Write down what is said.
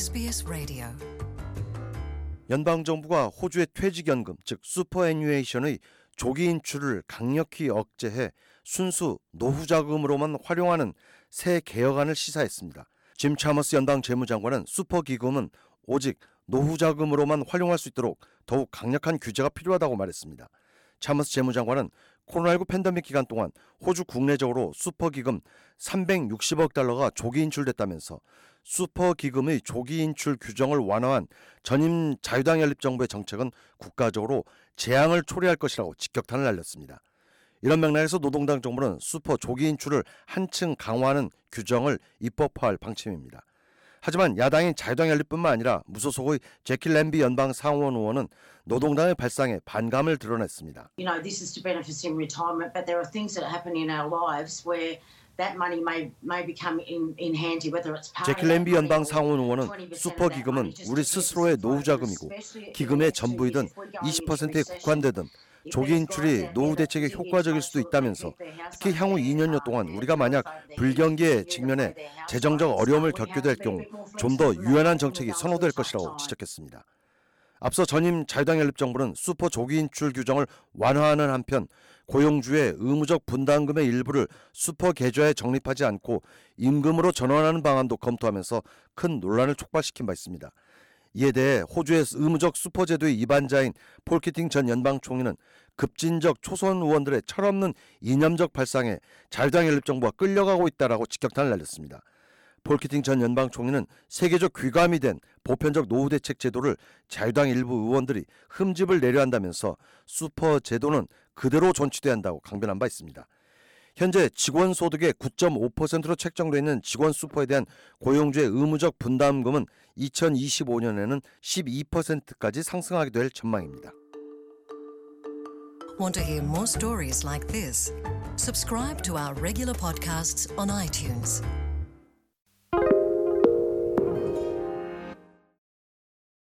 SBS Radio. 연방 정부가 호주의 퇴직연금 즉 superannuation의 조기 인출을 강력히 억제해 순수 노후 자금으로만 활용하는 새 개혁안을 시사했습니다. 짐 차머스 연방 재무장관은 슈퍼 기금은 오직 노후 자금으로만 활용할 수 있도록 더욱 강력한 규제가 필요하다고 말했습니다. 차머스 재무장관은 코로나19 팬데믹 기간 동안 호주 국내적으로 슈퍼기금 360억 달러가 조기 인출됐다면서 슈퍼기금의 조기 인출 규정을 완화한 전임 자유당 연립 정부의 정책은 국가적으로 재앙을 초래할 것이라고 직격탄을 날렸습니다. 이런 맥락에서 노동당 정부는 슈퍼 조기 인출을 한층 강화하는 규정을 입법화할 방침입니다. 하지만 야당인 자유당 연립뿐만 아니라 무소속의 제킬 램비 연방 상원 의원은 노동당의 발상에 반감을 드러냈습니다. you know, 제킬 money 연방 상원 의원은 20% of 슈퍼 that 기금은 money just 우리 스스로의 노후 자금이고 기금의 전부이든 going into 20%에 recession. 국한되든 조기 인출이 노후 대책에 효과적일 수도 있다면서 특히 향후 2년여 동안 우리가 만약 불경기에 직면해 재정적 어려움을 겪게 될 경우 좀 더 유연한 정책이 선호될 것이라고 지적했습니다. 앞서 전임 자유당 연립 정부는 슈퍼 조기 인출 규정을 완화하는 한편 고용주의 의무적 분담금의 일부를 슈퍼 계좌에 적립하지 않고 임금으로 전환하는 방안도 검토하면서 큰 논란을 촉발시킨 바 있습니다. 이에 대해 호주의 의무적 슈퍼 제도의 입안자인 폴 키팅 전 연방 총리는 급진적 초선 의원들의 철없는 이념적 발상에 자유당 연립 정부가 끌려가고 있다라고 직격탄을 날렸습니다. 폴 키팅 전 연방 총리는 세계적 귀감이 된 보편적 노후 대책 제도를 자유당 일부 의원들이 흠집을 내려 한다면서 슈퍼 제도는 그대로 존치돼야 한다고 강변한 바 있습니다. 현재 직원 소득의 9.5%로 책정되어 있는 직원 슈퍼에 대한 고용주의 의무적 분담금은 2025년에는 12%까지 상승하게 될 전망입니다. Want to hear more stories like this? Subscribe to our regular podcasts on iTunes.